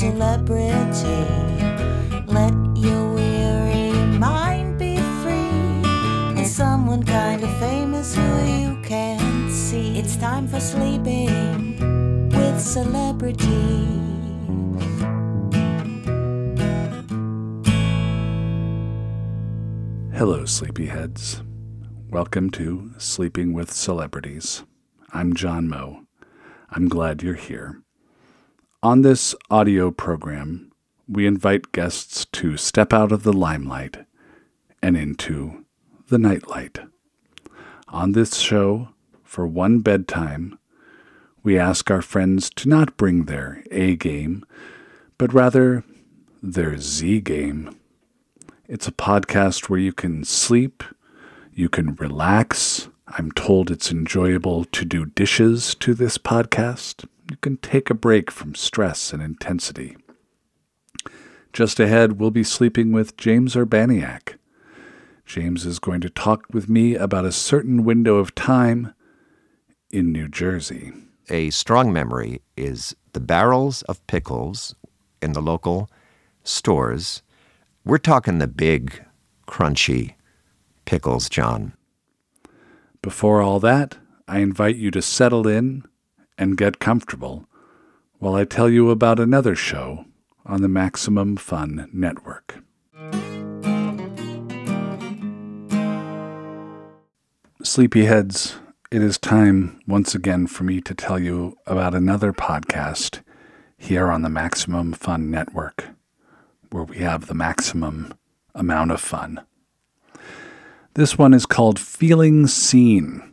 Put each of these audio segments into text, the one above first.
celebrity. Let your weary mind be free. And someone kind of famous who you can see. It's time for sleeping with celebrities. Hello, sleepyheads. Welcome to Sleeping with Celebrities. I'm John Moe. I'm glad you're here. On this audio program, we invite guests to step out of the limelight and into the nightlight. On this show, for one bedtime, we ask our friends to not bring their A game, but rather their Z game. It's a podcast where you can sleep, you can relax. I'm told it's enjoyable to do dishes to this podcast. You can take a break from stress and intensity. Just ahead, we'll be sleeping with James Urbaniak. James is going to talk with me about a certain window of time in New Jersey. A strong memory is the barrels of pickles in the local stores we're talking the big, crunchy pickles, John. Before all that, I invite you to settle in and get comfortable while I tell you about another show on the Maximum Fun Network. Sleepyheads, it is time once again for me to tell you about another podcast here on the Maximum Fun Network where we have the maximum amount of fun. This one is called Feeling Seen.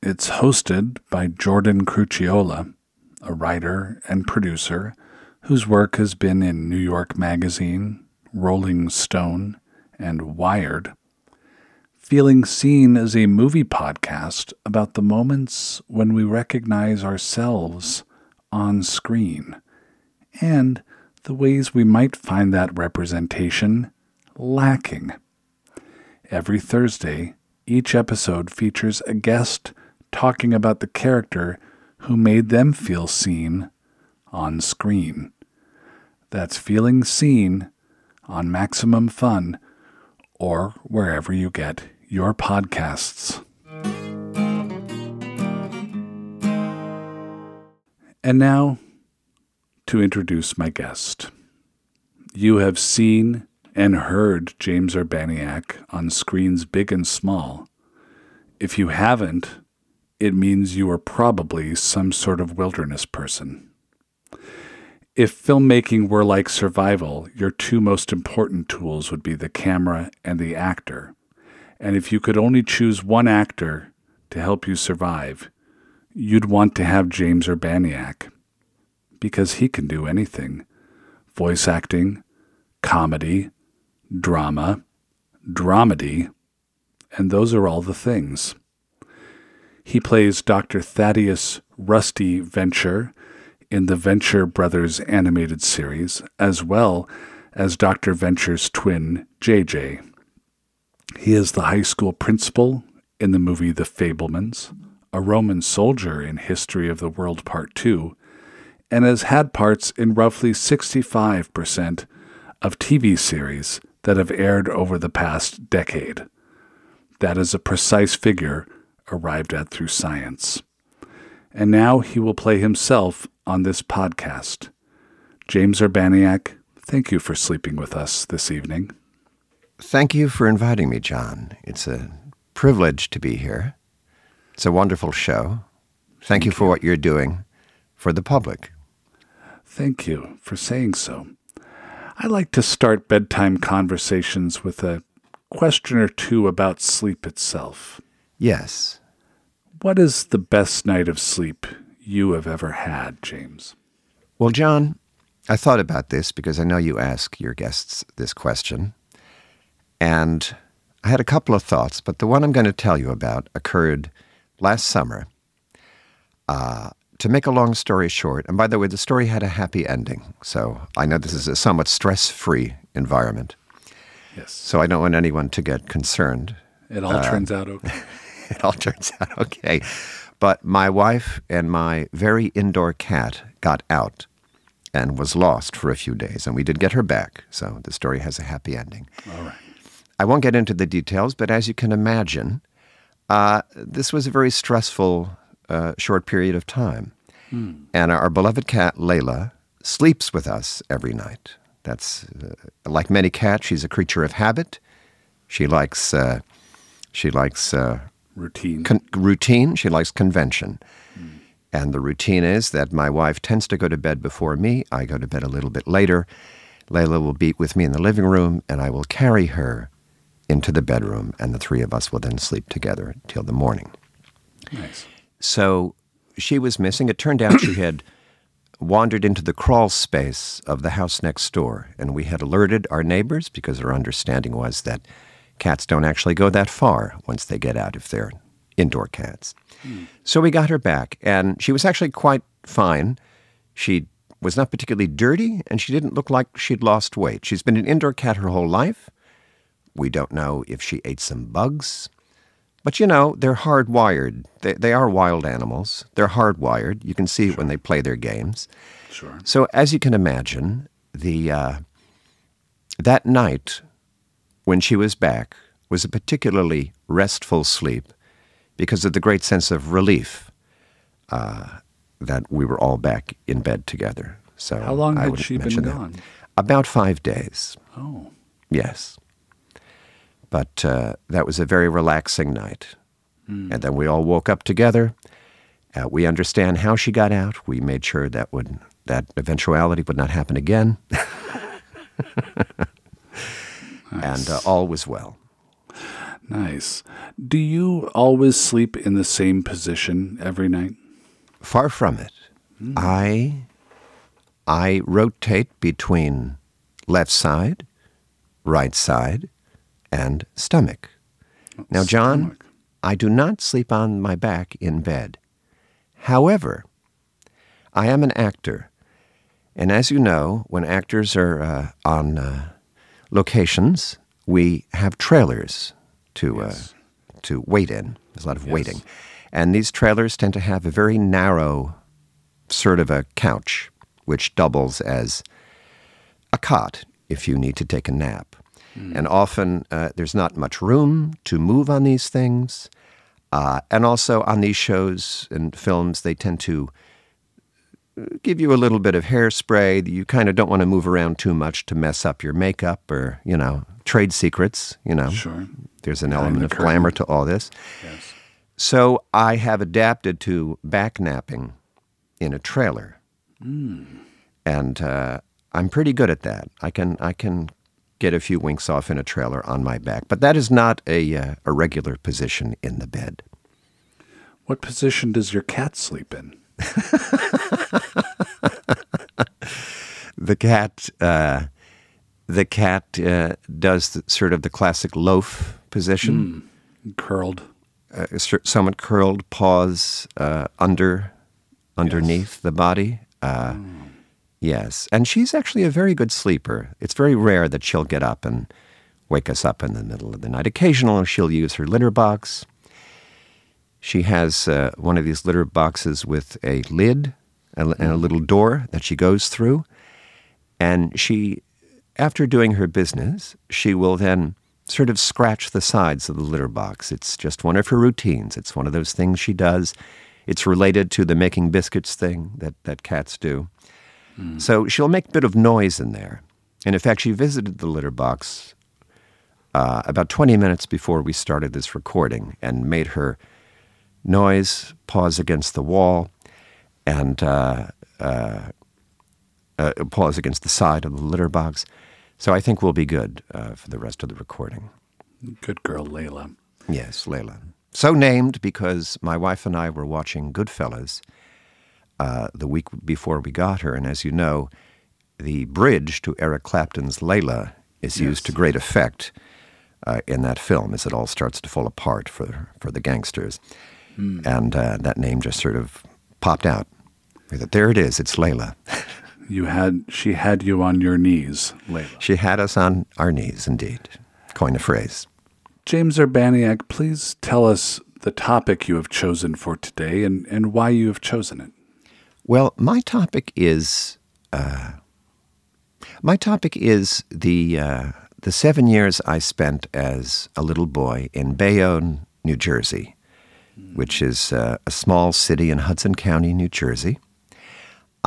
It's hosted by Jordan Crucchiola, a writer and producer whose work has been in New York Magazine, Rolling Stone, and Wired. Feeling Seen is a movie podcast about the moments when we recognize ourselves on screen and the ways we might find that representation lacking. Every Thursday, each episode features a guest talking about the character who made them feel seen on screen. That's Feeling Seen on Maximum Fun or wherever you get your podcasts. And now, to introduce my guest. You have seen and heard James Urbaniak on screens big and small. If you haven't, it means you are probably some sort of wilderness person. If filmmaking were like survival, your two most important tools would be the camera and the actor. And if you could only choose one actor to help you survive, you'd want to have James Urbaniak because he can do anything voice acting, comedy, drama, dramedy, and those are all the things. He plays Dr. Thaddeus Rusty Venture in the Venture Brothers animated series, as well as Dr. Venture's twin, JJ. He is the high school principal in the movie The Fabelmans, a Roman soldier in History of the World Part 2, and has had parts in roughly 65% of TV series that have aired over the past decade. That is a precise figure arrived at through science. And now he will play himself on this podcast. James Urbaniak, thank you for sleeping with us this evening. Thank you for inviting me, John. It's a privilege to be here. It's a wonderful show. Thank, thank you for you. what you're doing for the public. Thank you for saying so. I like to start bedtime conversations with a question or two about sleep itself. Yes. What is the best night of sleep you have ever had, James? Well, John, I thought about this because I know you ask your guests this question. And I had a couple of thoughts, but the one I'm going to tell you about occurred last summer. Uh, to make a long story short, and by the way, the story had a happy ending. So I know this is a somewhat stress free environment. Yes. So I don't want anyone to get concerned. It all uh, turns out okay. it all turns out okay. But my wife and my very indoor cat got out and was lost for a few days. And we did get her back, so the story has a happy ending. All right. I won't get into the details, but as you can imagine, uh, this was a very stressful uh, short period of time. And our beloved cat, Layla, sleeps with us every night. That's uh, like many cats, she's a creature of habit. She likes, uh, she likes uh, Routine. con- routine, she likes convention. And the routine is that my wife tends to go to bed before me. I go to bed a little bit later. Layla will be with me in the living room, and I will carry her into the bedroom, and the three of us will then sleep together till the morning. nice. So she was missing. It turned out she had wandered into the crawl space of the house next door, and we had alerted our neighbors because our understanding was that cats don't actually go that far once they get out if they're indoor cats. So we got her back, and she was actually quite fine. She was not particularly dirty, and she didn't look like she'd lost weight. She's been an indoor cat her whole life. We don't know if she ate some bugs. But you know, they're hardwired. They, they are wild animals. They're hardwired. You can see it when they play their games. Sure. So, as you can imagine, the uh, that night when she was back was a particularly restful sleep because of the great sense of relief uh, that we were all back in bed together. So, How long I had she been mention that. gone? About five days. Oh. Yes. But uh, that was a very relaxing night. And then we all woke up together. Uh, we understand how she got out. We made sure that would that eventuality would not happen again. And uh, all was well. Nice. Do you always sleep in the same position every night? Far from it. I I rotate between left side, right side, and stomach. Now, John, Stomach. I do not sleep on my back in bed. However, I am an actor, and as you know, when actors are uh, on uh, locations, we have trailers to Yes. uh, to wait in. There's a lot of waiting, and these trailers tend to have a very narrow sort of a couch, which doubles as a cot if you need to take a nap. And often uh, there's not much room to move on these things. Uh, and also on these shows and films, they tend to uh, give you a little bit of hairspray. You kind of don't want to move around too much to mess up your makeup or, you know, trade secrets, you know. Sure. There's an element of glamour to all this. Yes. So I have adapted to back napping in a trailer, and uh, I'm pretty good at that. I can I can get a few winks off in a trailer on my back, but that is not a uh, a regular position in the bed. What position does your cat sleep in? The cat uh, the cat uh, does the, sort of the classic loaf position, Curled. uh, somewhat curled, paws uh, under underneath the body. Uh, Yes, and she's actually a very good sleeper. It's very rare that she'll get up and wake us up in the middle of the night. Occasionally, she'll use her litter box. She has uh, one of these litter boxes with a lid and and a little door that she goes through. And she, after doing her business, she will then sort of scratch the sides of the litter box. It's just one of her routines. It's one of those things she does. It's related to the making biscuits thing that, that cats do. So she'll make a bit of noise in there. And in fact, she visited the litter box uh, about 20 minutes before we started this recording and made her noise, paws against the wall, and uh, uh, uh, paws against the side of the litter box. So I think we'll be good uh, for the rest of the recording. Good girl, Layla. Yes, Layla. So named because my wife and I were watching Goodfellas uh, the week before we got her. And as you know, the bridge to Eric Clapton's Layla is used to great effect uh, in that film as it all starts to fall apart for, for the gangsters. And uh, that name just sort of popped out. There it is, it's Layla. You had she had you on your knees, Layla. She had us on our knees, indeed. Coin a phrase. James Urbaniak, please tell us the topic you have chosen for today and, and why you have chosen it. Well, my topic is uh, my topic is the uh, the seven years I spent as a little boy in Bayonne, New Jersey, which is uh, a small city in Hudson County, New Jersey.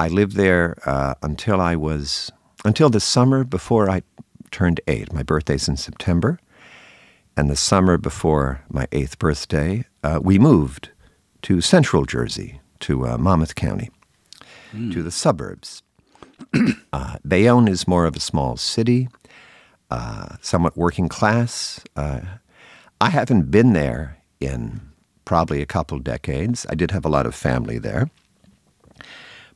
I lived there uh, until I was until the summer before I turned eight. My birthday's in September, and the summer before my eighth birthday, uh, we moved to Central Jersey, to uh, Monmouth County, to the suburbs. uh, Bayonne is more of a small city, uh, somewhat working class. Uh, I haven't been there in probably a couple decades. I did have a lot of family there.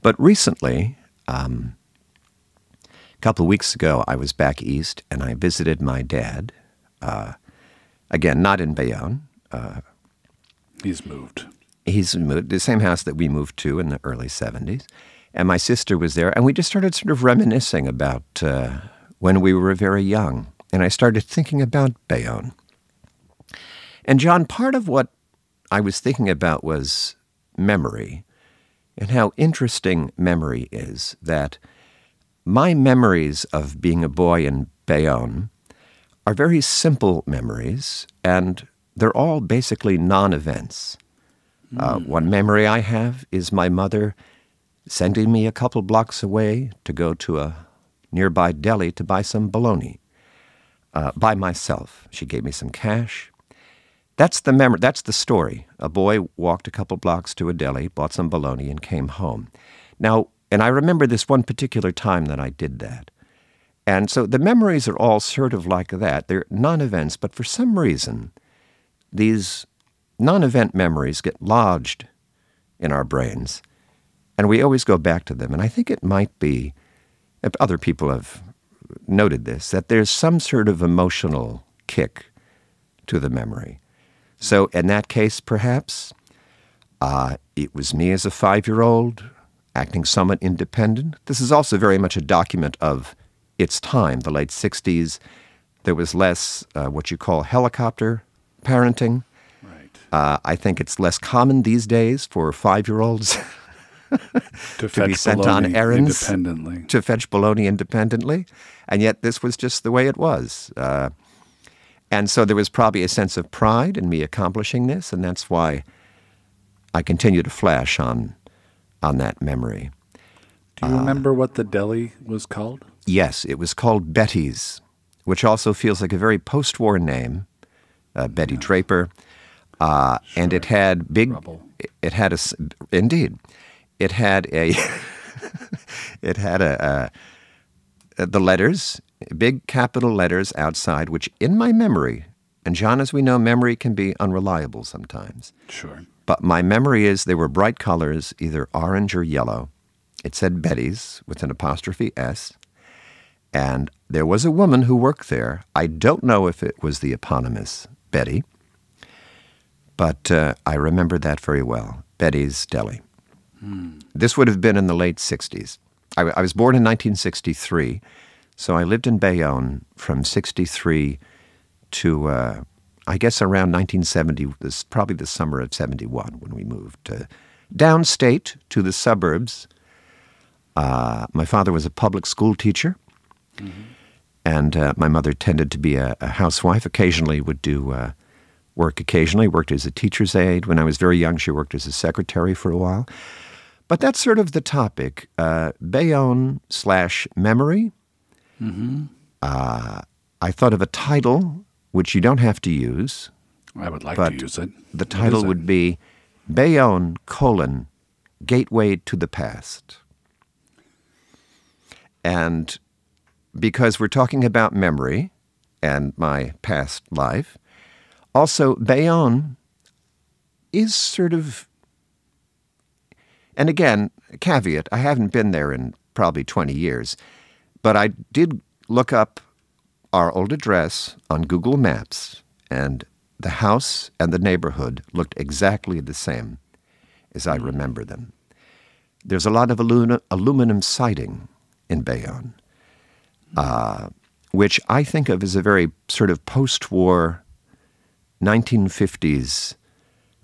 But recently, um, a couple of weeks ago, I was back east and I visited my dad. Uh, again, not in Bayonne. He's moved. He's moved the same house that we moved to in the early 70s. And my sister was there, and we just started sort of reminiscing about uh, when we were very young. And I started thinking about Bayonne. And John, part of what I was thinking about was memory and how interesting memory is that my memories of being a boy in Bayonne are very simple memories, and they're all basically non events. Uh, one memory I have is my mother sending me a couple blocks away to go to a nearby deli to buy some bologna uh, by myself. She gave me some cash. That's the memory. That's the story. A boy walked a couple blocks to a deli, bought some bologna, and came home. Now, and I remember this one particular time that I did that. And so the memories are all sort of like that. They're non events, but for some reason, these non event memories get lodged in our brains, and we always go back to them. And I think it might be, other people have noted this, that there's some sort of emotional kick to the memory. So, in that case, perhaps, uh, it was me as a five year old acting somewhat independent. This is also very much a document of its time, the late 60s. There was less uh, what you call helicopter parenting. Right. Uh, I think it's less common these days for five year olds To, to be sent on errands independently. to fetch bologna independently. And yet, this was just the way it was. Uh, and so there was probably a sense of pride in me accomplishing this, and that's why I continue to flash on, on that memory. Do you remember what the deli was called? Yes, it was called Betty's, which also feels like a very post war name, uh, Betty Draper. Uh, And it had big, Rubble. it had a indeed, it had a, it had a, a, the letters, big capital letters outside, which in my memory, and John, as we know, memory can be unreliable sometimes. Sure. But my memory is they were bright colors, either orange or yellow. It said Betty's with an apostrophe S. And there was a woman who worked there. I don't know if it was the eponymous Betty, but uh, I remember that very well Betty's Deli. This would have been in the late 60s. I, I was born in 1963, so I lived in Bayonne from 63 to, uh, I guess, around 1970, this, probably the summer of 71 when we moved uh, downstate to the suburbs. Uh, my father was a public school teacher, and uh, my mother tended to be a, a housewife. Occasionally would do uh, work. Occasionally worked as a teacher's aide. When I was very young, she worked as a secretary for a while. But that's sort of the topic. Uh, Bayonne slash memory. Uh, I thought of a title which you don't have to use. I would like to use it. The title it? would be Bayonne colon Gateway to the Past. And because we're talking about memory and my past life, also Bayonne is sort of, and again, caveat, I haven't been there in probably 20 years, but I did look up our old address on Google Maps, and the house and the neighborhood looked exactly the same as I remember them. There's a lot of aluminum siding in Bayonne, uh, which I think of as a very sort of post war 1950s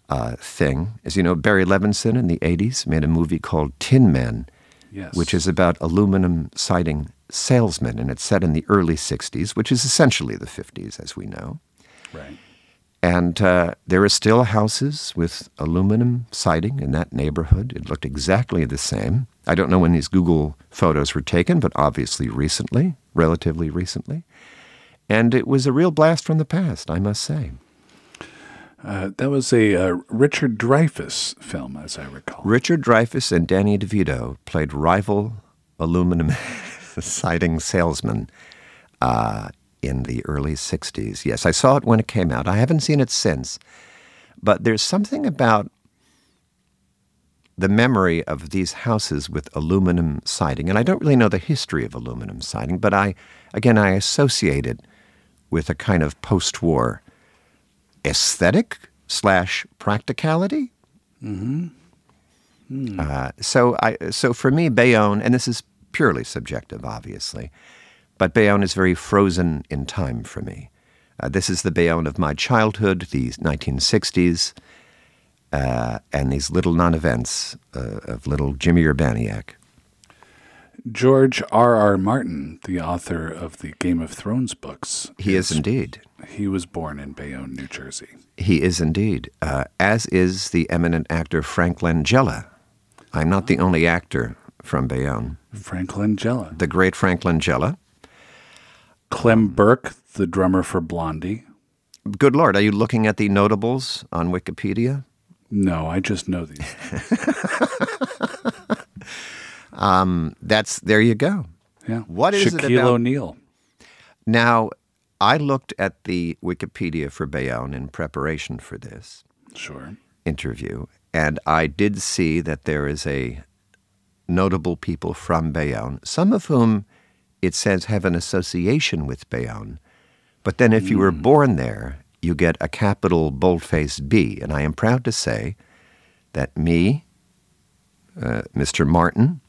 uh, thing. As you know, Barry Levinson in the 80s made a movie called Tin Men Yes. which is about aluminum siding salesmen, and it's set in the early 60s, which is essentially the 50s, as we know. right. And uh, there are still houses with aluminum siding in that neighborhood. It looked exactly the same. I don't know when these Google photos were taken, but obviously recently, relatively recently. And it was a real blast from the past, I must say. Uh, that was a uh, Richard Dreyfuss film, as I recall. Richard Dreyfuss and Danny DeVito played rival aluminum siding salesmen uh, in the early 60s. Yes, I saw it when it came out. I haven't seen it since. But there's something about the memory of these houses with aluminum siding, and I don't really know the history of aluminum siding, but I, again, I associate it with a kind of post war aesthetic slash practicality. Uh, so I so for me, Bayonne, and this is purely subjective, obviously, but Bayonne is very frozen in time for me. Uh, this is the Bayonne of my childhood, the 1960s, uh, and these little non-events uh, of little Jimmy Urbaniak. George R. R. Martin, the author of the Game of Thrones books, He is indeed. He was born in Bayonne, New Jersey. He is indeed. Uh, as is the eminent actor Frank Langella. I'm not the only actor from Bayonne. Frank Langella. The great Frank Langella. Clem Burke, the drummer for Blondie. Good Lord, are you looking at the notables on Wikipedia? No, I just know these. That's there you go. Yeah. What is it Shaquille about- O'Neal. Now, I looked at the Wikipedia for Bayonne in preparation for this Sure. interview, and I did see that there is a notable people from Bayonne, some of whom it says have an association with Bayonne. But then if you were born there, you get a capital boldface B. And I am proud to say that me, uh, Mr. Martin,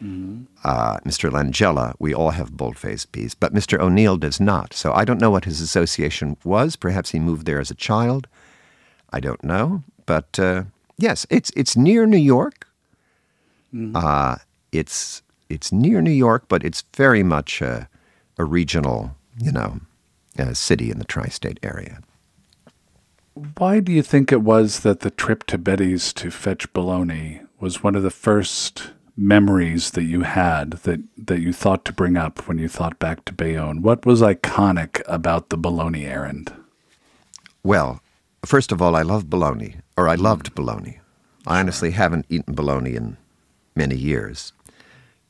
uh, Mr. Langella, we all have boldface Bs, but Mr. O'Neal does not. So I don't know what his association was. Perhaps he moved there as a child. I don't know. But uh, yes, it's, it's near New York. Uh, it's, it's near New York, but it's very much a, a regional, you know, city in the tri state area. Why do you think it was that the trip to Betty's to fetch bologna was one of the first memories that you had that, that you thought to bring up when you thought back to Bayonne? What was iconic about the bologna errand? Well, first of all, I love bologna, or I loved bologna. I honestly haven't eaten bologna in many years.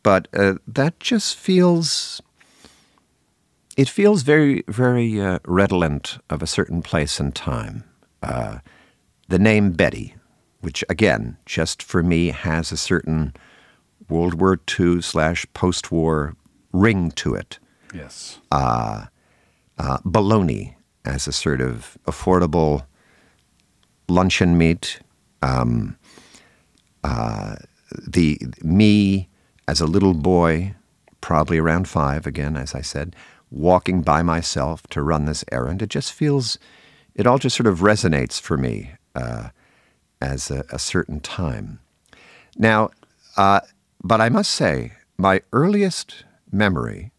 But uh, that just feels. It feels very, very uh, redolent of a certain place and time. Uh, the name Betty, which again, just for me, has a certain World War II slash post war ring to it Yes. uh, bologna as a sort of affordable luncheon meat. Um, uh, the me as a little boy, probably around five, again as I said, walking by myself to run this errand. It just feels, it all just sort of resonates for me uh, as a, a certain time. Now, uh, but I must say, my earliest memory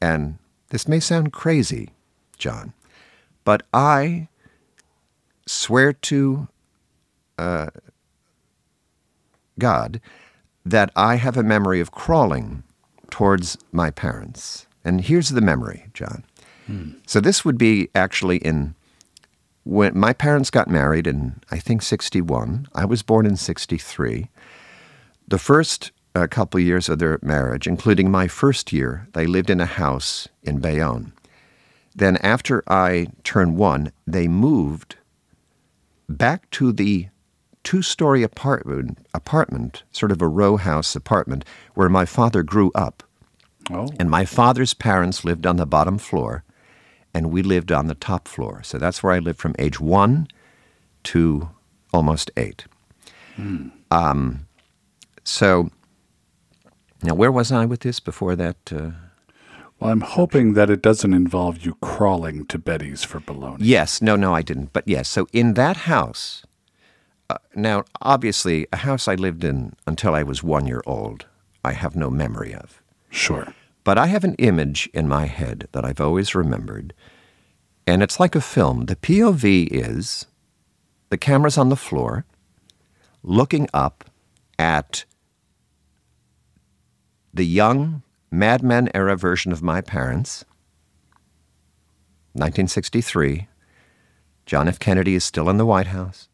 and this may sound crazy, John, but I swear to uh, God that I have a memory of crawling towards my parents. And here's the memory, John. So this would be actually in when my parents got married in I think 61. I was born in 63. The first uh, couple years of their marriage, including my first year, they lived in a house in Bayonne. Then, after I turned one, they moved back to the two-story apartment, apartment, sort of a row house apartment, where my father grew up. Oh, And my father's parents lived on the bottom floor, and we lived on the top floor. So that's where I lived from age one to almost eight. Um, so now, where was I with this before that? Uh, well, I'm hoping that it doesn't involve you crawling to Betty's for bologna. yes, no, no, I didn't. But yes, so in that house, uh, now obviously a house I lived in until I was one year old. I have no memory of. Sure. But I have an image in my head that I've always remembered, and it's like a film. The POV is the camera's on the floor, looking up at the young Mad Men era version of my parents, 1963. John F. Kennedy is still in the White House.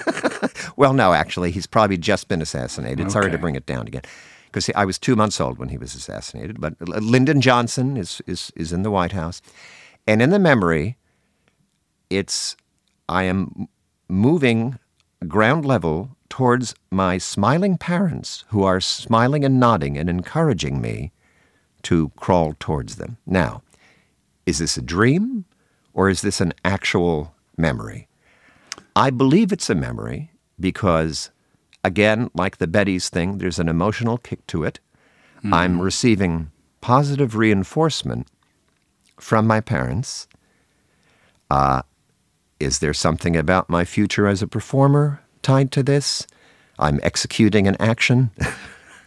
well, no, actually, he's probably just been assassinated. It's hard to bring it down again. Because I was two months old when he was assassinated. But uh, Lyndon Johnson is, is, is in the White House. And in the memory, it's I am moving ground level towards my smiling parents who are smiling and nodding and encouraging me to crawl towards them. Now, is this a dream or is this an actual memory? I believe it's a memory because, again, like the Betty's thing, there's an emotional kick to it. I'm receiving positive reinforcement from my parents. Uh, is there something about my future as a performer tied to this? I'm executing an action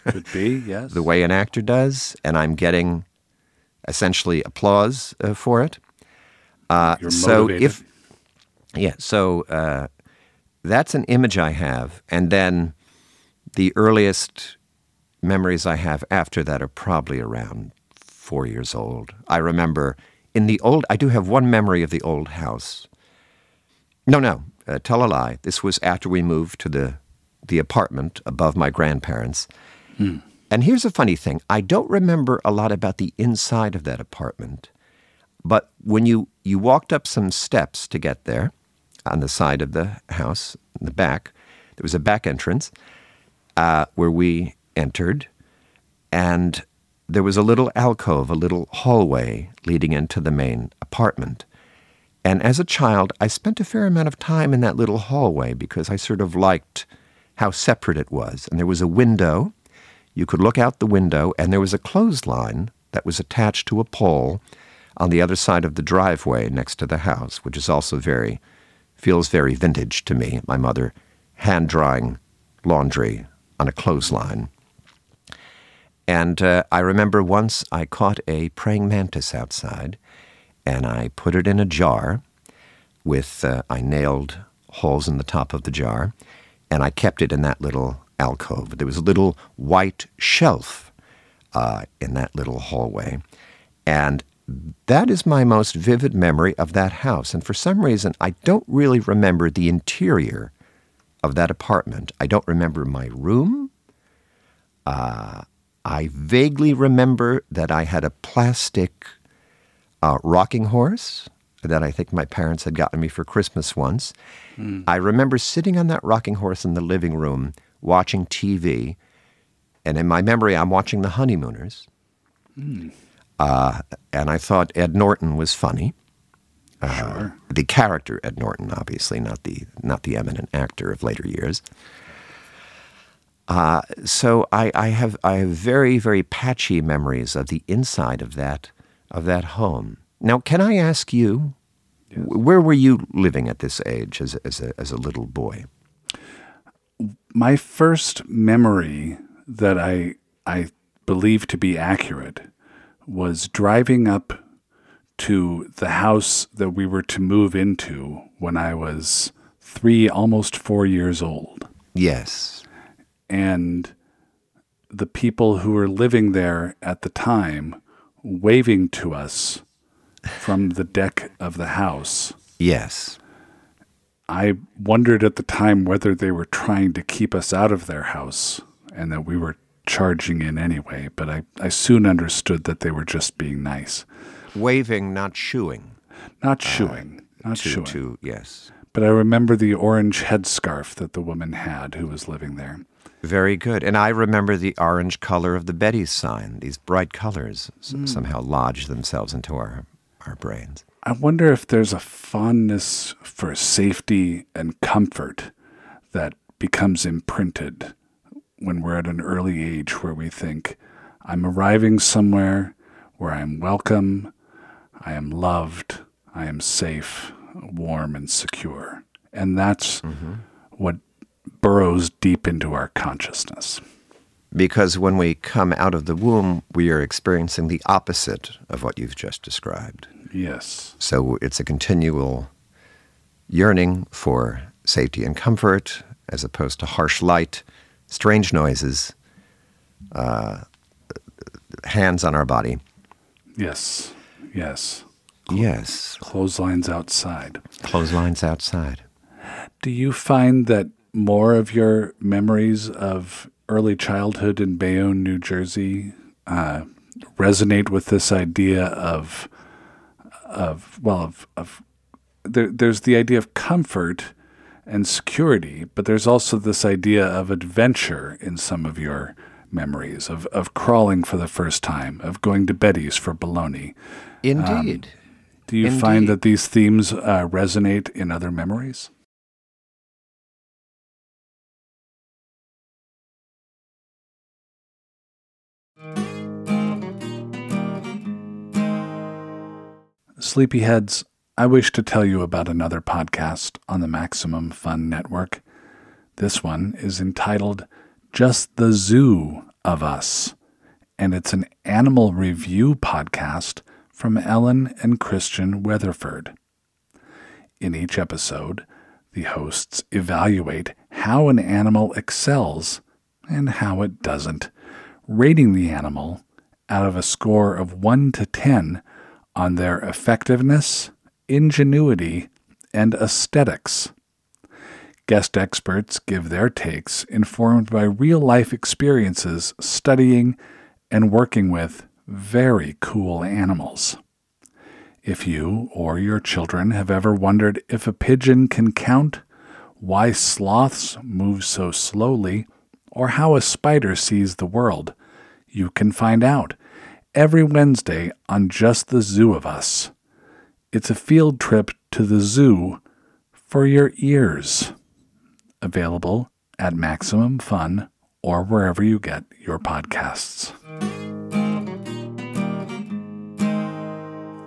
Could be, yes. the way an actor does, and I'm getting essentially applause uh, for it. Uh, so if yeah, so uh, that's an image I have, and then the earliest memories I have after that are probably around four years old. I remember in the old. I do have one memory of the old house. No, no, uh, tell a lie. This was after we moved to the the apartment above my grandparents. And here's a funny thing I don't remember a lot about the inside of that apartment, but when you, you walked up some steps to get there on the side of the house, in the back, there was a back entrance uh, where we entered, and there was a little alcove, a little hallway leading into the main apartment. And as a child, I spent a fair amount of time in that little hallway because I sort of liked how separate it was. And there was a window. You could look out the window, and there was a clothesline that was attached to a pole on the other side of the driveway next to the house, which is also very, feels very vintage to me. My mother hand drying laundry on a clothesline. And uh, I remember once I caught a praying mantis outside, and I put it in a jar with, uh, I nailed holes in the top of the jar, and I kept it in that little alcove. There was a little white shelf uh, in that little hallway. And that is my most vivid memory of that house. And for some reason, I don't really remember the interior of that apartment. I don't remember my room. Uh, I vaguely remember that I had a plastic uh, rocking horse that I think my parents had gotten me for Christmas once. I remember sitting on that rocking horse in the living room watching TV, and in my memory, I'm watching The Honeymooners. Uh, and I thought Ed Norton was funny. sure. The character Ed Norton, obviously, not the not the eminent actor of later years. Uh, so I, I have I have very very patchy memories of the inside of that of that home. Now, can I ask you, wh- where were you living at this age as a, as a, as a little boy? My first memory that I I believe to be accurate was driving up to the house that we were to move into when I was three, almost four years old. Yes. and the people who were living there at the time waving to us from the deck of the house. Yes. I wondered at the time whether they were trying to keep us out of their house and that we were charging in anyway, but I, I soon understood that they were just being nice. Waving, not shooing. Not shooing. Uh, not To, shooing. to yes. But I remember the orange headscarf that the woman had who was living there. Very good. And I remember the orange color of the Betty's sign. These bright colors s- hmm. somehow lodge themselves into our, our brains. I wonder if there's a fondness for safety and comfort that becomes imprinted when we're at an early age where we think, I'm arriving somewhere where I'm welcome, I am loved, I am safe, warm, and secure. And that's mm-hmm. what burrows deep into our consciousness. because when we come out of the womb, we are experiencing the opposite of what you've just described. Yes. So it's a continual yearning for safety and comfort as opposed to harsh light, strange noises, uh, hands on our body. Yes. Yes. Yes, Clotheslines outside. clotheslines outside. Do you find that more of your memories of early childhood in Bayonne, New Jersey, uh, resonate with this idea of, of well, of, of there, there's the idea of comfort and security, but there's also this idea of adventure in some of your memories of, of crawling for the first time, of going to Betty's for bologna. Indeed. Do you find that these themes uh, resonate in other memories? Sleepyheads, I wish to tell you about another podcast on the Maximum Fun Network. This one is entitled Just the Zoo of Us, and it's an animal review podcast from Ellen and Christian Weatherford. In each episode, the hosts evaluate how an animal excels and how it doesn't, rating the animal out of a score of 1 to 10 on their effectiveness, ingenuity, and aesthetics. Guest experts give their takes informed by real life experiences studying and working with very cool animals. If you or your children have ever wondered if a pigeon can count, why sloths move so slowly, or how a spider sees the world, you can find out every Wednesday on Just the Zoo of Us. It's a field trip to the zoo for your ears. Available at Maximum Fun or wherever you get your podcasts.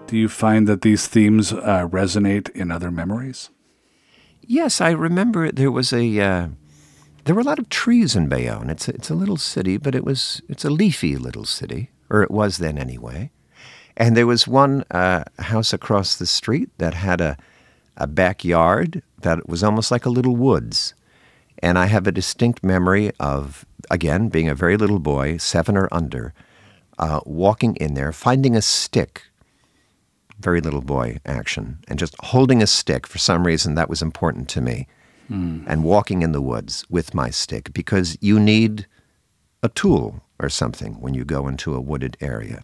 Do you find that these themes uh, resonate in other memories? Yes, I remember there was a uh, there were a lot of trees in Bayonne. It's a, it's a little city, but it was it's a leafy little city, or it was then anyway. And there was one uh, house across the street that had a a backyard that was almost like a little woods. And I have a distinct memory of again being a very little boy, seven or under, uh, walking in there, finding a stick very little boy action, and just holding a stick. For some reason, that was important to me. And walking in the woods with my stick because you need a tool or something when you go into a wooded area.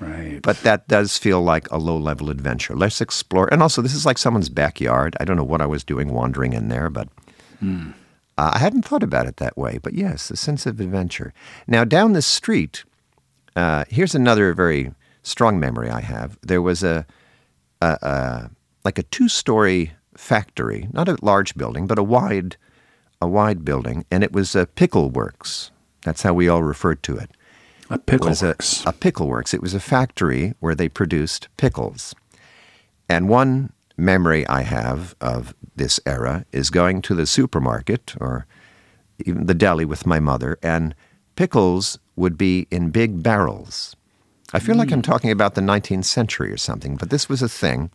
Right. But that does feel like a low level adventure. Let's explore. And also, this is like someone's backyard. I don't know what I was doing wandering in there, but uh, I hadn't thought about it that way. But yes, a sense of adventure. Now, down the street, uh, here's another very strong memory I have. There was a, a, a like a two-story factory, not a large building, but a wide, a wide building, and it was a pickle works. That's how we all referred to it. a pickle was works. a pickle works. It was a factory where they produced pickles. And one memory I have of this era is going to the supermarket or even the deli with my mother, and pickles would be in big barrels. I feel like I'm mm. talking about the 19th century or something, but this was a thing.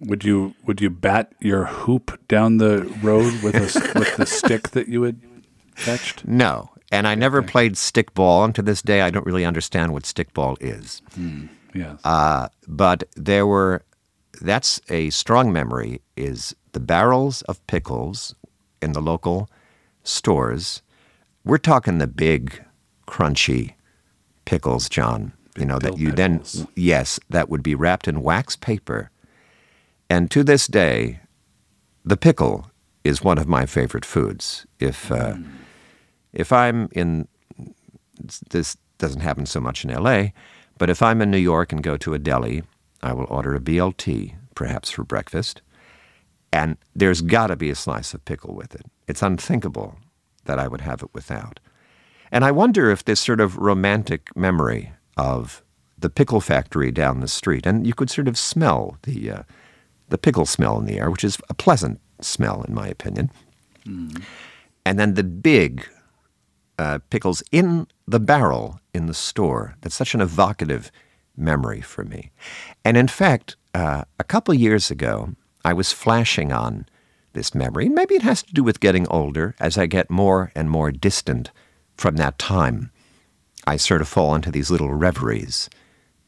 Would you would you bat your hoop down the road with a with the stick that you had fetched? No. And I never played stickball, and to this day I don't really understand what stickball is. Yes. Uh, but there were, that's a strong memory, is the barrels of pickles in the local stores. We're talking the big, crunchy pickles, John. You know, that you pickles. then, yes, that would be wrapped in wax paper. And to this day, the pickle is one of my favorite foods. If, uh, if I'm in, this doesn't happen so much in LA, but if I'm in New York and go to a deli, I will order a BLT, perhaps for breakfast, and there's got to be a slice of pickle with it. It's unthinkable that I would have it without. And I wonder if this sort of romantic memory of the pickle factory down the street, and you could sort of smell the uh, the pickle smell in the air, which is a pleasant smell in my opinion. And then the big uh, pickles in the barrel in the store. That's such an evocative memory for me. And in fact, uh, a couple years ago, I was flashing on this memory. Maybe it has to do with getting older as I get more and more distant from that time. I sort of fall into these little reveries,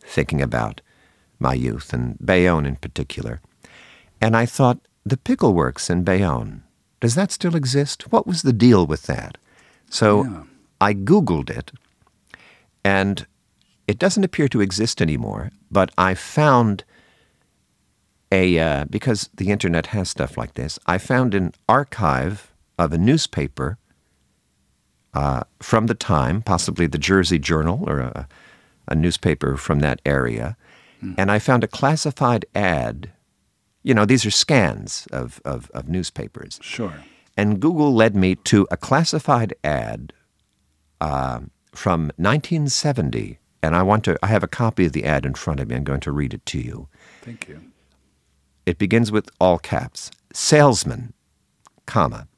thinking about my youth and Bayonne in particular. And I thought, the Pickle Works in Bayonne, does that still exist? What was the deal with that? So Yeah. I Googled it, and it doesn't appear to exist anymore, but I found a, uh, because the internet has stuff like this, I found an archive of a newspaper uh, from the time, possibly the Jersey Journal or a, a newspaper from that area, and I found a classified ad. You know, these are scans of, of, of newspapers. Sure. And Google led me to a classified ad uh, from 1970. And I want to, I have a copy of the ad in front of me. I'm going to read it to you. Thank you. It begins with all caps salesman, comma.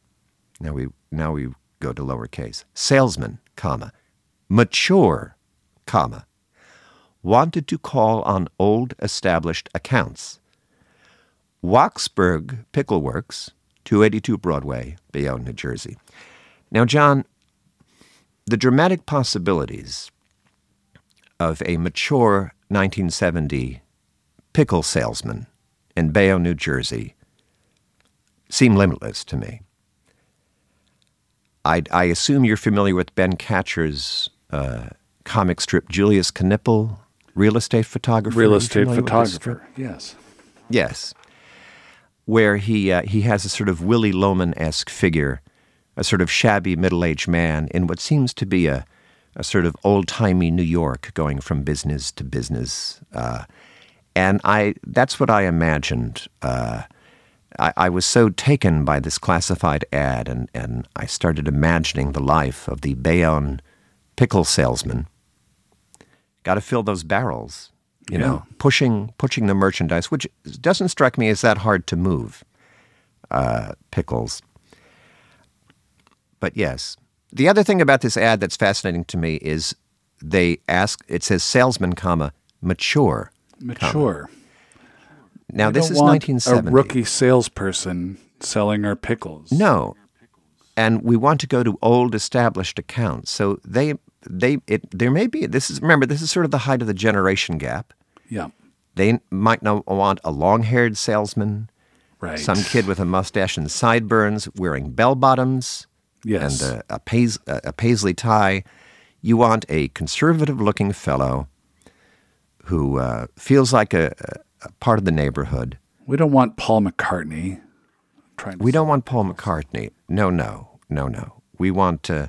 Now we, now we go to lowercase. Salesman, comma. Mature, comma. Wanted to call on old established accounts. Waksburg Pickle Works, 282 Broadway, Bayonne, New Jersey. Now, John, the dramatic possibilities of a mature 1970 pickle salesman in Bayonne, New Jersey seem limitless to me. I, I assume you're familiar with Ben Katchor's uh, comic strip Julius Knipple, real estate photographer. Real estate familiar with this strip? photographer. Yes. Yes, where he uh, he has a sort of Willy Loman esque figure, a sort of shabby middle aged man in what seems to be a a sort of old timey New York, going from business to business, uh, and I that's what I imagined. Uh, I, I was so taken by this classified ad, and, and I started imagining the life of the Bayonne pickle salesman. Got to fill those barrels, you know, pushing pushing the merchandise, which doesn't strike me as that hard to move. Uh, pickles, but yes. The other thing about this ad that's fascinating to me is they ask. It says salesman, comma mature. Mature. Now We this is want 1970. A rookie salesperson selling our pickles. No, and we want to go to old established accounts. So they they it there may be this is remember this is sort of the height of the generation gap. Yeah. They might not want a long-haired salesman, Right. some kid with a mustache and sideburns wearing bell bottoms Yes. and a, a, pais, a, paisley tie. You want a conservative-looking fellow who uh, feels like a, a- a part of the neighborhood. we don't want Paul McCartney. Trying to We don't want Paul McCartney. No, no, no, no. We want uh,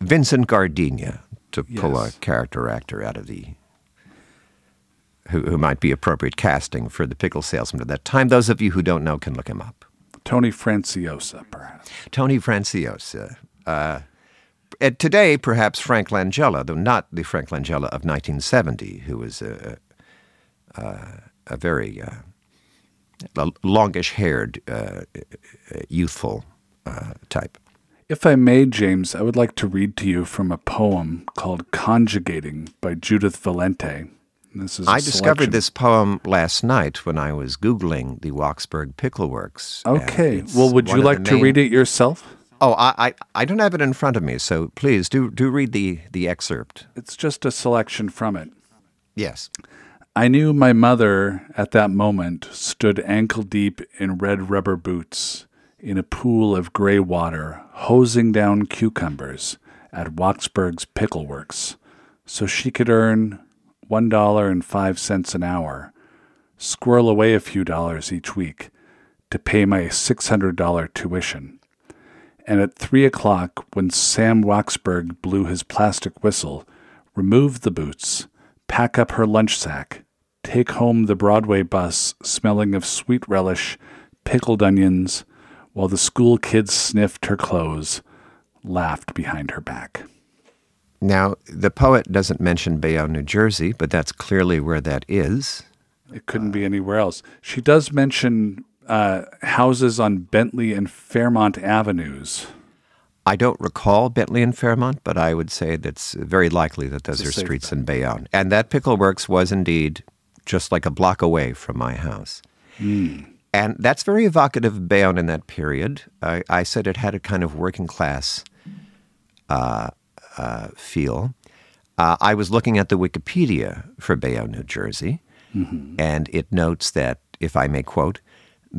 Vincent Gardenia to pull Yes. a character actor out of the who, who might be appropriate casting for the pickle salesman at that time. Those of you who don't know can look him up. Tony Franciosa, perhaps. Tony Franciosa. Uh, today, perhaps Frank Langella, though not the Frank Langella of 1970, who was a, a, a very uh, a longish-haired, uh, youthful uh, type. If I may, James, I would like to read to you from a poem called Conjugating by Judith Valente. This is a I discovered this poem last night when I was Googling the Waksburg Pickle Works. Okay. Well, would you of the like to main- read it yourself? Oh, I, I, I don't have it in front of me, so please do do read the, the excerpt. It's just a selection from it. Yes. I knew my mother at that moment stood ankle deep in red rubber boots in a pool of gray water, hosing down cucumbers at Waksburg's Pickle Works so she could earn $1.05 an hour, squirrel away a few dollars each week to pay my $600 tuition. And at three o'clock, when Sam Waksberg blew his plastic whistle, remove the boots, pack up her lunch sack, take home the Broadway bus smelling of sweet relish, pickled onions, while the school kids sniffed her clothes, laughed behind her back. Now, the poet doesn't mention Bayonne, New Jersey, but that's clearly where that is. It couldn't be anywhere else. She does mention uh, houses on Bentley and Fairmont Avenues. I don't recall Bentley and Fairmont, but I would say that's very likely that those are streets bet. in Bayonne. And that Pickle Works was indeed just like a block away from my house. And that's very evocative of Bayonne in that period. I, I said it had a kind of working class uh, uh, feel. Uh, I was looking at the Wikipedia for Bayonne, New Jersey, and it notes that, if I may quote,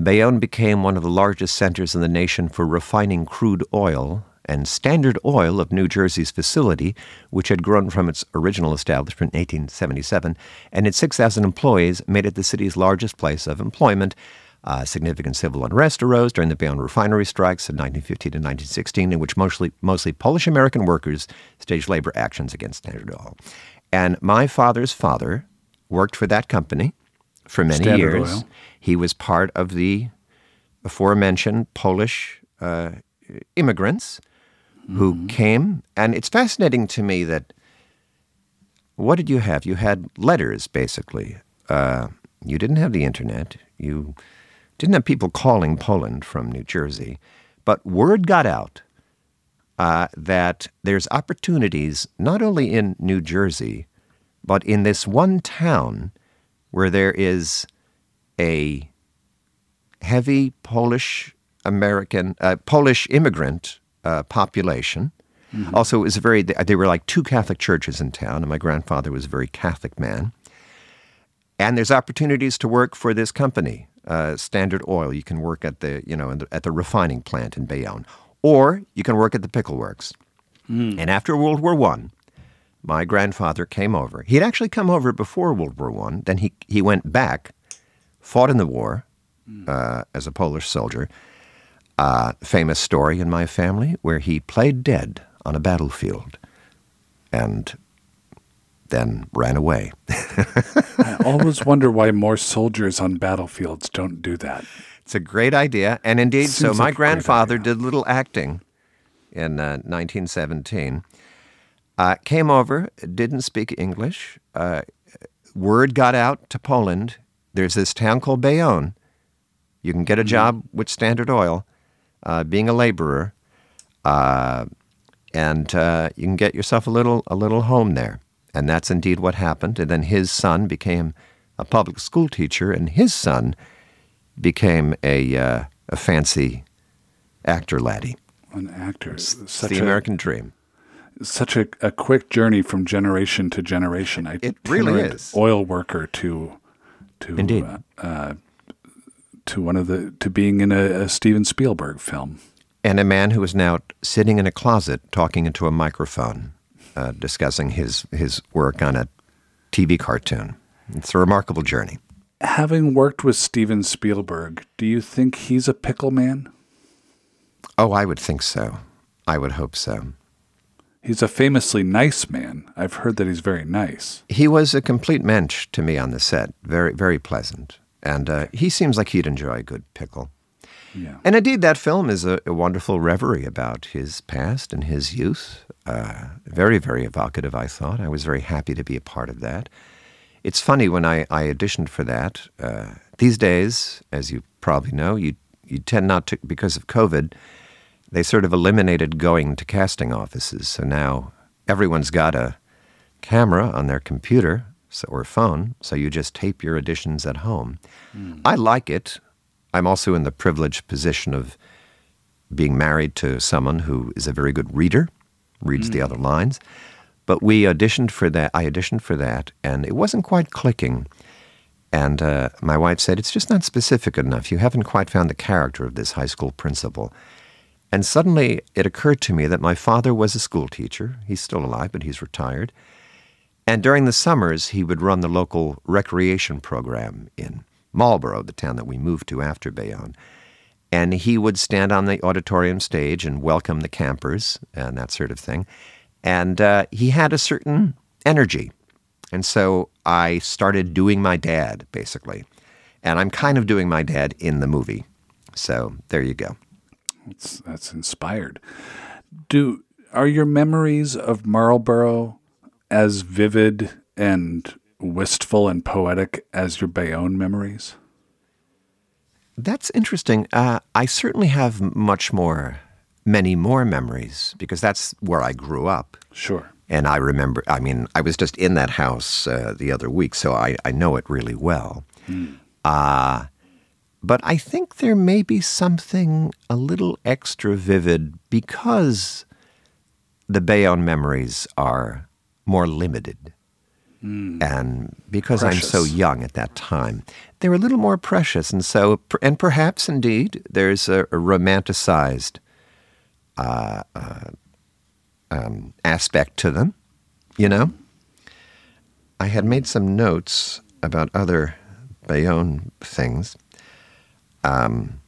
Bayonne became one of the largest centers in the nation for refining crude oil, and Standard Oil of New Jersey's facility, which had grown from its original establishment in 1877, and its 6,000 employees made it the city's largest place of employment. Uh, significant civil unrest arose during the Bayonne refinery strikes of 1915 and 1916, in which mostly, mostly Polish American workers staged labor actions against Standard Oil. And my father's father worked for that company for many Standard years. Oil. He was part of the aforementioned Polish uh, immigrants who came. And it's fascinating to me that what did you have? You had letters, basically. Uh, you didn't have the internet. You didn't have people calling Poland from New Jersey. But word got out uh, that there's opportunities not only in New Jersey, but in this one town where there is a heavy Polish American, uh, Polish immigrant uh, population. Also, it was a very, there were like two Catholic churches in town, and my grandfather was a very Catholic man. And there's opportunities to work for this company, uh, Standard Oil. You can work at the, you know, in the, at the refining plant in Bayonne, or you can work at the pickle works. And after World War One, my grandfather came over. He had actually come over before World War One. Then he he went back, fought in the war uh, as a Polish soldier. Uh, famous story in my family where he played dead on a battlefield, and then ran away. I always wonder why more soldiers on battlefields don't do that. It's a great idea, and indeed, so my like grandfather did a little acting in uh, 1917. Uh, came over, didn't speak English. Uh, word got out to Poland. There's this town called Bayonne. You can get a job with Standard Oil, uh, being a laborer, uh, and uh, you can get yourself a little a little home there. And that's indeed what happened. And then his son became a public school teacher, and his son became a uh, a fancy actor laddie. An actor, It's the a American dream. such a, a quick journey from generation to generation. I It really is. Oil worker to to Indeed. Uh, uh, to one of the to being in a, a Steven Spielberg film. And a man who is now sitting in a closet talking into a microphone, uh, discussing his his work on a TV cartoon. It's a remarkable journey. Having worked with Steven Spielberg, do you think he's a pickle man? Oh, I would think so. I would hope so. He's a famously nice man. I've heard that he's very nice. He was a complete mensch to me on the set. Very, very pleasant. And uh, he seems like he'd enjoy a good pickle. Yeah. And indeed, that film is a, a wonderful reverie about his past and his youth. Uh, very, very evocative, I thought. I was very happy to be a part of that. It's funny when I, I auditioned for that. Uh, these days, as you probably know, you you tend not to because of COVID. They sort of eliminated going to casting offices, so now everyone's got a camera on their computer so, or phone, so you just tape your auditions at home. I like it. I'm also in the privileged position of being married to someone who is a very good reader, reads the other lines. But we auditioned for that. I auditioned for that, and it wasn't quite clicking. And uh, my wife said, It's just not specific enough. You haven't quite found the character of this high school principal. And suddenly it occurred to me that my father was a school teacher. He's still alive, but he's retired. And during the summers, he would run the local recreation program in Marlborough, the town that we moved to after Bayonne. And he would stand on the auditorium stage and welcome the campers and that sort of thing. And uh, he had a certain energy. And so I started doing my dad, basically. And I'm kind of doing my dad in the movie. So there you go. That's that's inspired. Do are your memories of Marlborough as vivid and wistful and poetic as your Bayonne memories? That's interesting. Uh, I certainly have much more many more memories because that's where I grew up. Sure. And I remember, I mean, I was just in that house uh, the other week, so I, I know it really well. Uh, but I think there may be something a little extra vivid because the Bayonne memories are more limited. And because I'm so young at that time, they're a little more precious. And so, and perhaps indeed, there's a, a romanticized uh, uh, um, aspect to them, you know? I had made some notes about other Bayonne things. Um,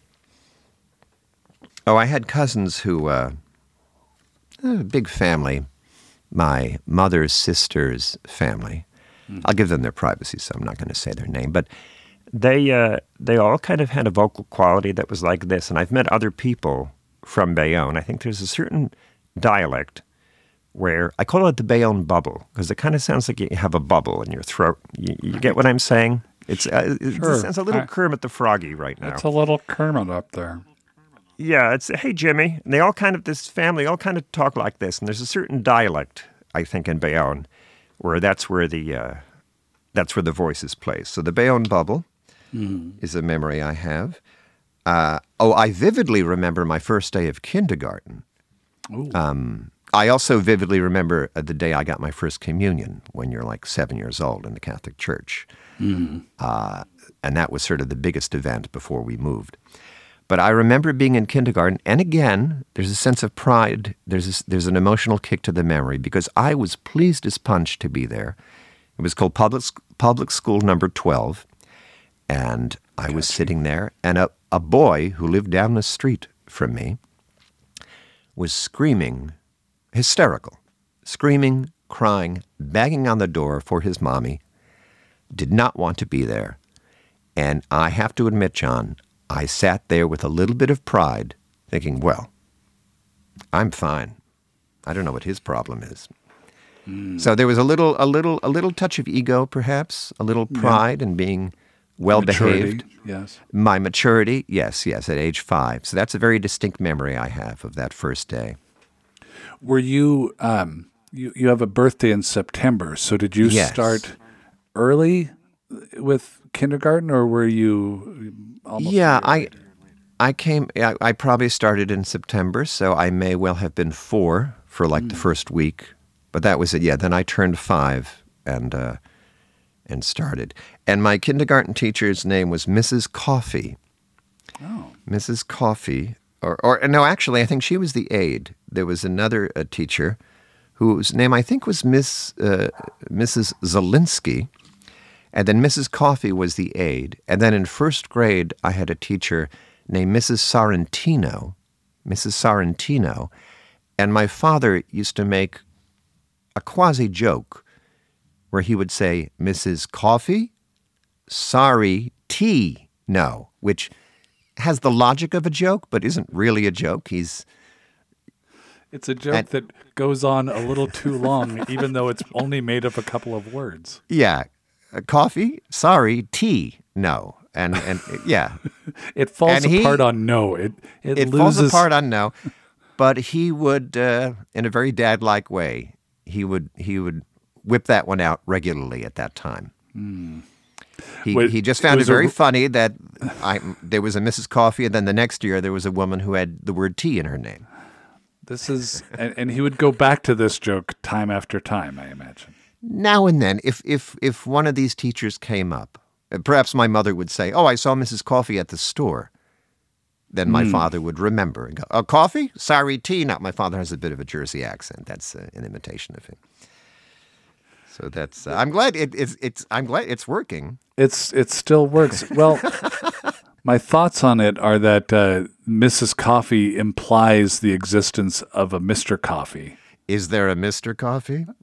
oh, I had cousins who, uh, a big family, my mother's sister's family. I'll give them their privacy, so I'm not going to say their name, but they uh, they all kind of had a vocal quality that was like this. And I've met other people from Bayonne. I think there's a certain dialect where I call it the Bayonne bubble because it kind of sounds like you have a bubble in your throat. You, you get what I'm saying? It's uh, it Sure. sounds a little I- Kermit the Froggy right now. It's a little Kermit up there. Yeah, it's hey Jimmy. And they all kind of this family all kind of talk like this, and there's a certain dialect I think in Bayonne where that's where the uh, that's where the voice is placed. So the Bayonne bubble is a memory I have. Uh, oh, I vividly remember my first day of kindergarten. Um, I also vividly remember uh, the day I got my first communion when you're like seven years old in the Catholic Church. Uh, and that was sort of the biggest event before we moved. But I remember being in kindergarten, and again, there's a sense of pride. There's a, there's an emotional kick to the memory because I was pleased as punch to be there. It was called public public school number twelve, and I was sitting there, and a, a boy who lived down the street from me was screaming, hysterical, screaming, crying, banging on the door for his mommy, did not want to be there. And I have to admit, John, I sat there with a little bit of pride, thinking, well, I'm fine. I don't know what his problem is. So there was a little, a little, a little touch of ego, perhaps, a little pride in being well behaved. Yes. My maturity, yes, yes, at age five. So that's a very distinct memory I have of that first day. Were you um you you have a birthday in September, so did you Yes. start early with kindergarten or were you almost yeah, I, later? I came. I, I probably started in September, so I may well have been four for like the first week. But that was it. Yeah. Then I turned five and uh, and started. And my kindergarten teacher's name was Mrs. Coffee. Oh. Mrs. Coffee, or, or no, actually, I think she was the aide. There was another uh, teacher whose name I think was Miss uh, Mrs. Zelinsky, and then Mrs. Coffee was the aide. And then in first grade, I had a teacher named Mrs. Sorrentino, Mrs. Sorrentino, and my father used to make a quasi joke where he would say, Mrs. Coffee, sorry, tea, no, which has the logic of a joke, but isn't really a joke. He's It's a joke that goes on a little too long, even though it's only made up a couple of words. yeah, coffee, sorry, tea, no, and and yeah, It falls And he- apart on no. It it, it loses falls apart on no. But he would, uh, in a very dad-like way, he would he would whip that one out regularly at that time. He, Wait, he just found it a very r- funny that I, there was a Mrs. Coffee, and then the next year there was a woman who had the word tea in her name. This is and, and he would go back to this joke time after time, I imagine. Now and then, if if if one of these teachers came up, uh, perhaps my mother would say, "Oh, I saw Mrs. Coffee at the store." Then my father would remember and go, "Oh, coffee? Sorry, tea." Not my father has a bit of a Jersey accent. That's uh, an imitation of him. So that's. Uh, I'm glad it, it's. It's. I'm glad it's working. It's it still works. Well, my thoughts on it are that uh, Mrs. Coffee implies the existence of a Mr. Coffee. Is there a Mister Coffee?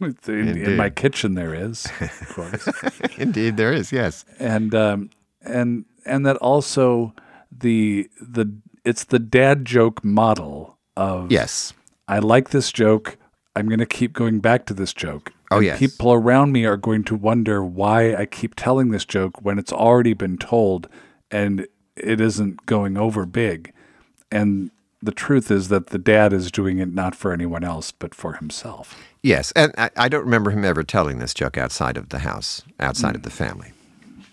In, in my kitchen, there is, of course, Indeed, there is. Yes. and um, and and that also the the it's the dad joke model of Yes. I like this joke. I'm going to keep going back to this joke. Oh, yes. People around me are going to wonder why I keep telling this joke when it's already been told and it isn't going over big. And the truth is that the dad is doing it not for anyone else, but for himself. Yes, and I, I don't remember him ever telling this joke outside of the house, outside of the family.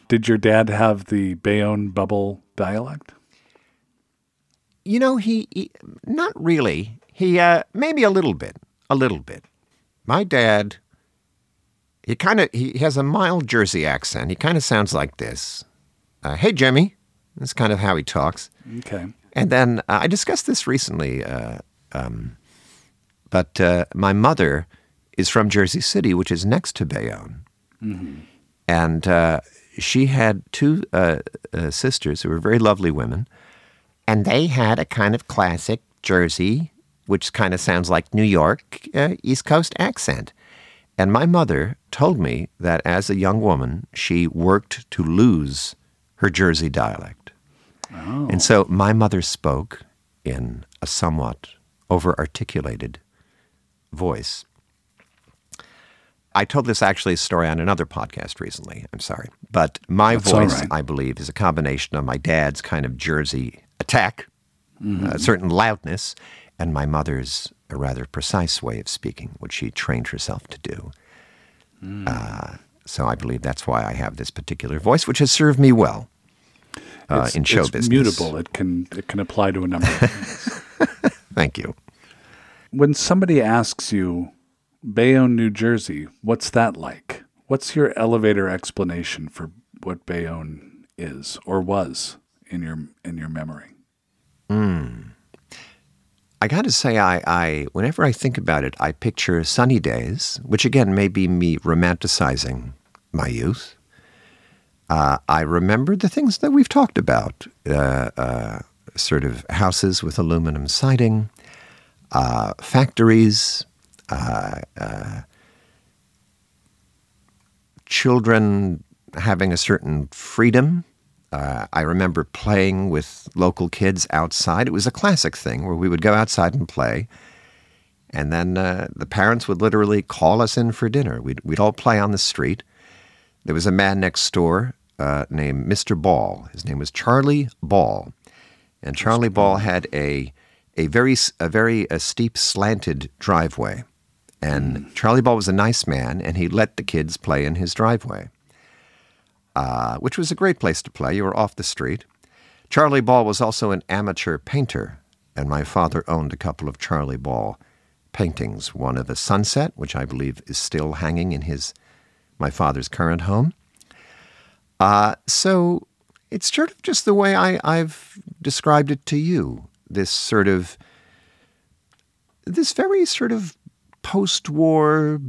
Did your dad have the Bayonne bubble dialect? You know, he, he not really. He uh, maybe a little bit, a little bit. My dad, he kind of he has a mild Jersey accent. He kind of sounds like this. Uh, hey, Jimmy. That's kind of how he talks. Okay. And then uh, I discussed this recently, uh, um, but uh, my mother is from Jersey City, which is next to Bayonne. And uh, she had two uh, uh, sisters who were very lovely women. And they had a kind of classic Jersey, which kind of sounds like New York uh, East Coast accent. And my mother told me that as a young woman, she worked to lose her Jersey dialect. Oh. And so my mother spoke in a somewhat over articulated voice. I told this actually story on another podcast recently. I'm sorry. But my That's voice, right. I believe, is a combination of my dad's kind of Jersey attack, a certain loudness, and my mother's a rather precise way of speaking, which she trained herself to do. Mm. Uh, so I believe that's why I have this particular voice, which has served me well uh, it's, in show it's business. mutable. It can it can apply to a number of things. Thank you. when somebody asks you, Bayonne, New Jersey, what's that like? What's your elevator explanation for what Bayonne is or was in your in your memory? I got to say, I, I whenever I think about it, I picture sunny days, which again may be me romanticizing my youth. Uh, I remember the things that we've talked about, uh, uh, sort of houses with aluminum siding, uh, factories, uh, uh, children having a certain freedom. I remember playing with local kids outside. It was a classic thing where we would go outside and play, and then the parents would literally call us in for dinner. We'd, we'd all play on the street. There was a man next door uh, named Mr. Ball. His name was Charlie Ball, and Charlie Ball had a a very a very uh steep slanted driveway, and Charlie Ball was a nice man, and he let the kids play in his driveway uh, which was a great place to play. You were off the street. Charlie Ball was also an amateur painter, and my father owned a couple of Charlie Ball paintings. One of a sunset, which I believe is still hanging in his my father's current home. Uh, so it's sort of just the way I, I've described it to you. This sort of this very sort of post-war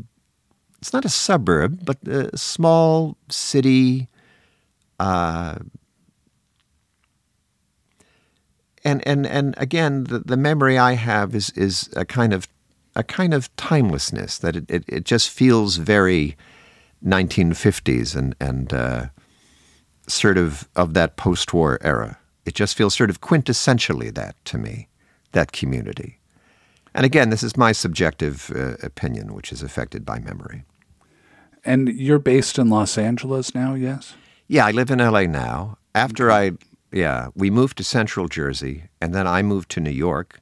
it's not a suburb, but a small city. Uh, and and and again, the, the memory I have is is a kind of a kind of timelessness that it, it, it just feels very 1950s and and uh, sort of of that post-war era. It just feels sort of quintessentially that to me, that community. And again, this is my subjective uh, opinion, which is affected by memory. And you're based in Los Angeles now, yes? Yeah, I live in LA now. After I, yeah, we moved to Central Jersey, and then I moved to New York,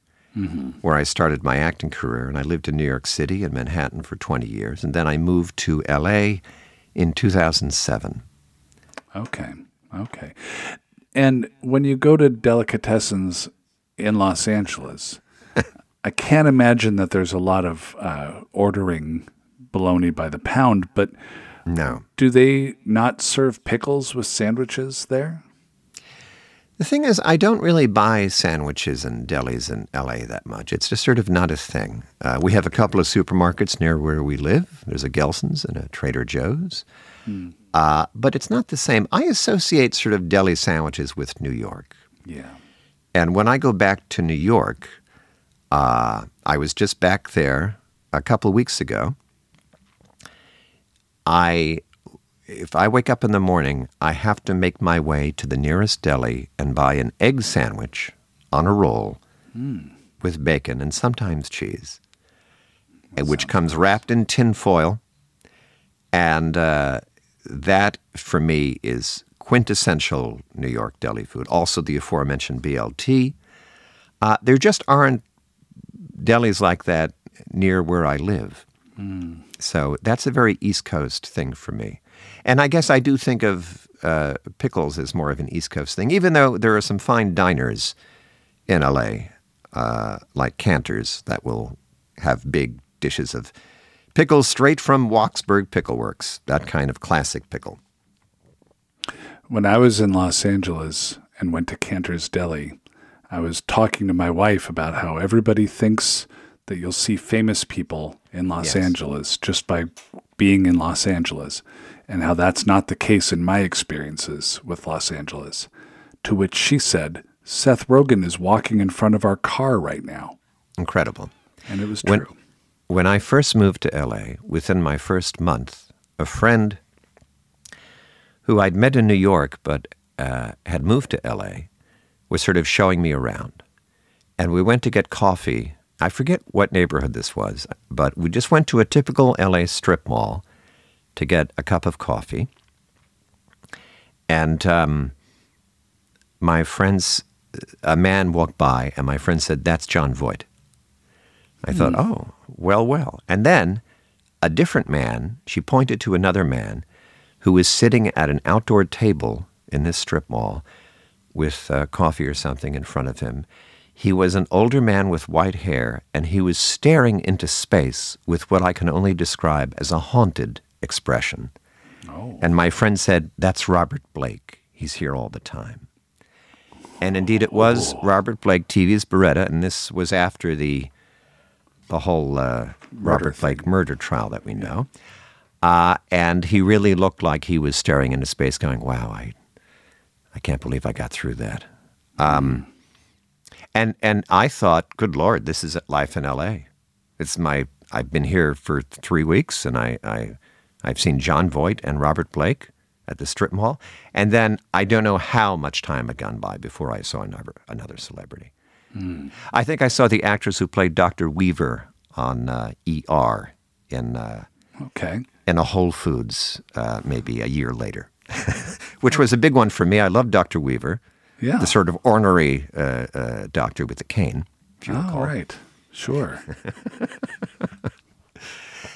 where I started my acting career. And I lived in New York City and Manhattan for 20 years. And then I moved to LA in 2007. Okay. Okay. And when you go to delicatessens in Los Angeles, I can't imagine that there's a lot of uh, ordering bologna by the pound, but No. do they not serve pickles with sandwiches there? The thing is, I don't really buy sandwiches and delis in LA that much. It's just sort of not a thing. Uh, we have a couple of supermarkets near where we live. There's a Gelson's and a Trader Joe's. Uh, but it's not the same. I associate sort of deli sandwiches with New York. Yeah. And when I go back to New York, uh, I was just back there a couple of weeks ago. I, if I wake up in the morning, I have to make my way to the nearest deli and buy an egg sandwich on a roll with bacon and sometimes cheese, uh, which comes wrapped in tin foil. And uh, that, for me, is quintessential New York deli food. Also, the aforementioned BLT. Uh, there just aren't delis like that near where I live. So that's a very East Coast thing for me. And I guess I do think of uh, pickles as more of an East Coast thing, even though there are some fine diners in LA, uh, like Cantor's, that will have big dishes of pickles straight from Waksberg Pickle Works, that kind of classic pickle. When I was in Los Angeles and went to Cantor's Deli, I was talking to my wife about how everybody thinks that you'll see famous people in Los Yes. Angeles just by being in Los Angeles, and how that's not the case in my experiences with Los Angeles. To which she said, Seth Rogen is walking in front of our car right now. Incredible. And it was true. When I first moved to LA, within my first month, a friend who I'd met in New York but uh, had moved to LA was sort of showing me around. And we went to get coffee. I forget what neighborhood this was, but we just went to a typical LA strip mall to get a cup of coffee. And um, my friends, a man walked by, and my friend said, That's Jon Voight. I thought, oh, well, well. And then a different man, she pointed to another man who was sitting at an outdoor table in this strip mall with uh, coffee or something in front of him. He was an older man with white hair, and he was staring into space with what I can only describe as a haunted expression. Oh. And my friend said, That's Robert Blake. He's here all the time. And indeed, it was Robert Blake, TV's Beretta, and this was after the the whole uh, Robert Blake murder trial that we know. Uh, and he really looked like he was staring into space, going, "Wow, I, I can't believe I got through that." Um, and and I thought, "Good Lord, this is life in L.A." It's my I've been here for three weeks, and I, I I've seen Jon Voight and Robert Blake at the strip mall, and then I don't know how much time had gone by before I saw another another celebrity. I think I saw the actress who played Dr. Weaver on uh, ER in uh, Okay. in a Whole Foods uh, maybe a year later, which was a big one for me. I loved Dr. Weaver, Yeah. the sort of ornery uh, uh, doctor with the cane. If Oh, right. Sure.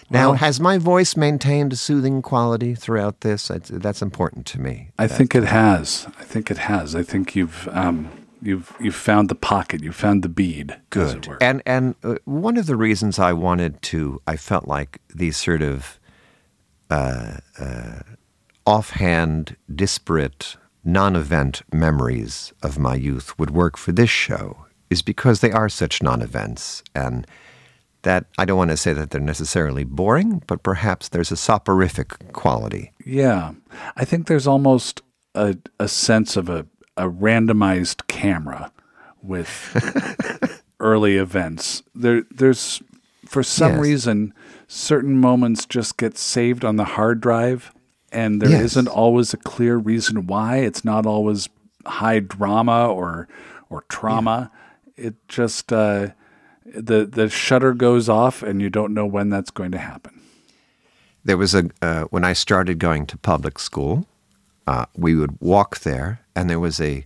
Now, has my voice maintained a soothing quality throughout this? That's, that's important to me. I think it has. I think it has. I think you've um, you've you've found the pocket. You've found the bead. Good. And and uh, one of the reasons I wanted to, I felt like these sort of uh, uh, offhand, disparate, non-event memories of my youth would work for this show, is because they are such non-events, and that I don't want to say that they're necessarily boring, but perhaps there's a soporific quality. Yeah, I think there's almost a a sense of a a randomized camera with early events. There, there's for some Yes. reason certain moments just get saved on the hard drive, and there Yes. not always a clear reason why. It's not always high drama or or trauma. It just uh, the the shutter goes off, and you don't know when that's going to happen. There was a uh, when I started going to public school, uh, we would walk there, and there was a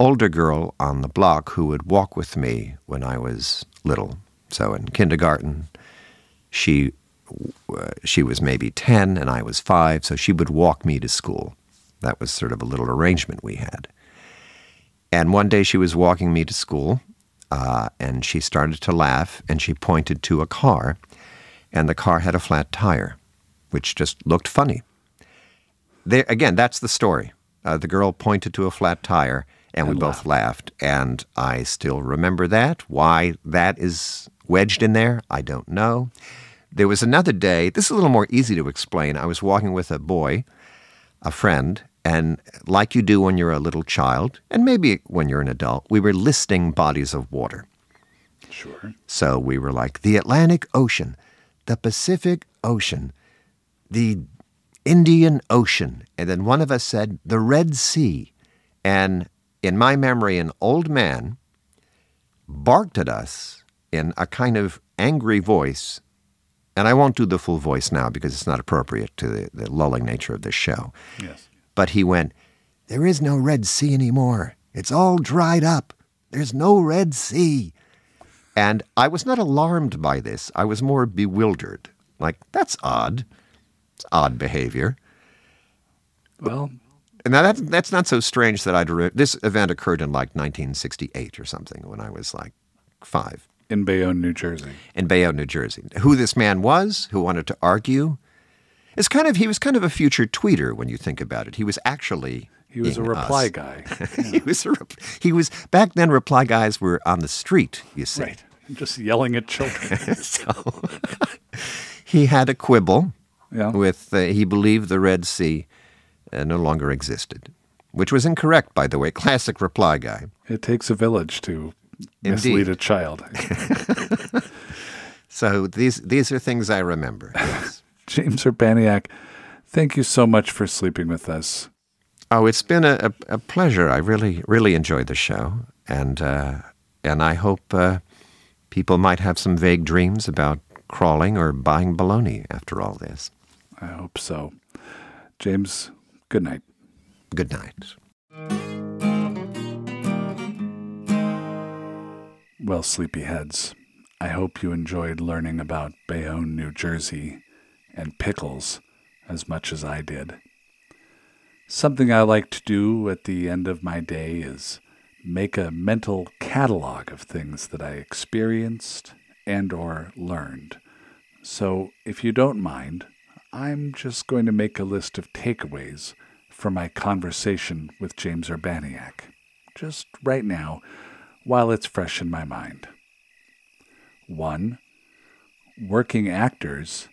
older girl on the block who would walk with me when I was little. So in kindergarten, she uh, she was maybe ten, and I was five. So she would walk me to school. That was sort of a little arrangement we had. And one day she was walking me to school, uh, and she started to laugh, and she pointed to a car, and the car had a flat tire, which just looked funny. There again, that's the story. Uh, the girl pointed to a flat tire, and we both laughed. And I still remember that. Why that is wedged in there, I don't know. There was another day. This is a little more easy to explain. I was walking with a boy, a friend, and like you do when you're a little child, and maybe when you're an adult, we were listing bodies of water. Sure. So we were like the Atlantic Ocean, the Pacific Ocean, the Indian Ocean. And then one of us said the Red Sea. And in my memory, an old man barked at us in a kind of angry voice. And I won't do the full voice now because it's not appropriate to the, the lulling nature of this show. Yes. But he went, There is no Red Sea anymore. It's all dried up. There's no Red Sea. And I was not alarmed by this. I was more bewildered. Like, that's odd. It's odd behavior. Well, and Now that's that's not so strange that I'd re- this event occurred in like 1968 or something when I was like five in Bayonne, New Jersey. in Bayonne, New Jersey. Who this man was, who wanted to argue, is kind of he was kind of a future tweeter when you think about it. He was actually He was a reply us. guy. he was a rep- he was back then. Reply guys were on the street. You see, right. Just yelling at children. so he had a quibble Yeah. with uh, he believed the Red Sea uh, no longer existed, which was incorrect, by the way. Classic reply guy. It takes a village to Indeed. mislead a child. So these these are things I remember. Yes. James Urbaniak, thank you so much for sleeping with us. oh, it's been a, a, a pleasure. I really really enjoyed the show, and uh, and I hope uh, people might have some vague dreams about crawling or buying baloney after all this. I hope so. James, good night. Good night. Well, sleepyheads, I hope you enjoyed learning about Bayonne, New Jersey, and pickles as much as I did. Something I like to do at the end of my day is make a mental catalog of things that I experienced and or learned. So, if you don't mind, I'm just going to make a list of takeaways from my conversation with James Urbaniak, just right now, while it's fresh in my mind. 1. Working actors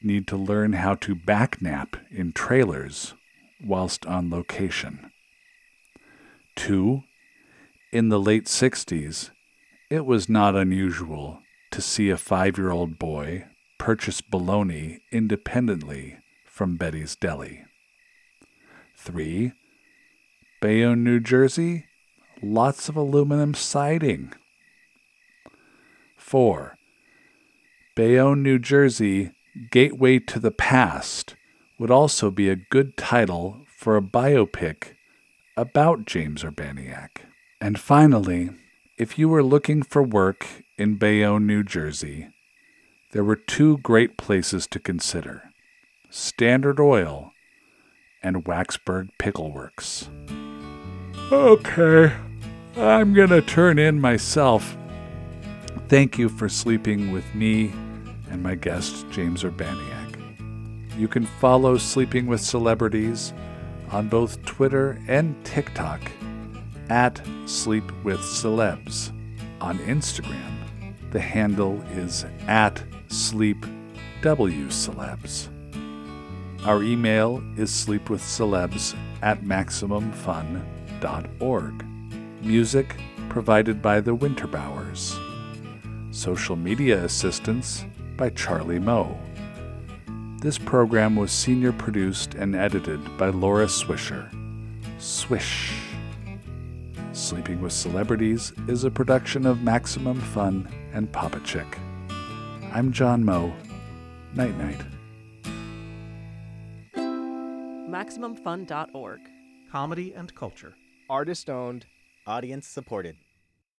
need to learn how to backnap in trailers whilst on location. 2. In the late 60s, it was not unusual to see a five year old boy purchase bologna independently from Betty's Deli. 3. Bayonne, New Jersey, lots of aluminum siding. 4. Bayonne, New Jersey, Gateway to the Past would also be a good title for a biopic about James Urbaniak. And finally, if you were looking for work in Bayonne, New Jersey, there were two great places to consider Standard Oil and Waxburg Pickle Works. Okay, I'm gonna turn in myself. Thank you for sleeping with me and my guest, James Urbaniak. You can follow Sleeping with Celebrities on both Twitter and TikTok at Sleep with Celebs. On Instagram, the handle is at SleepWCelebs. Our email is sleepwithcelebs at maximumfun.org. Music provided by the Winterbowers. Social media assistance by Charlie Moe. This program was senior produced and edited by Laura Swisher. Swish. Sleeping with Celebrities is a production of Maximum Fun and Papa Chick. I'm John Moe. Night night. MaximumFun.org. comedy and culture. Artist owned, audience supported.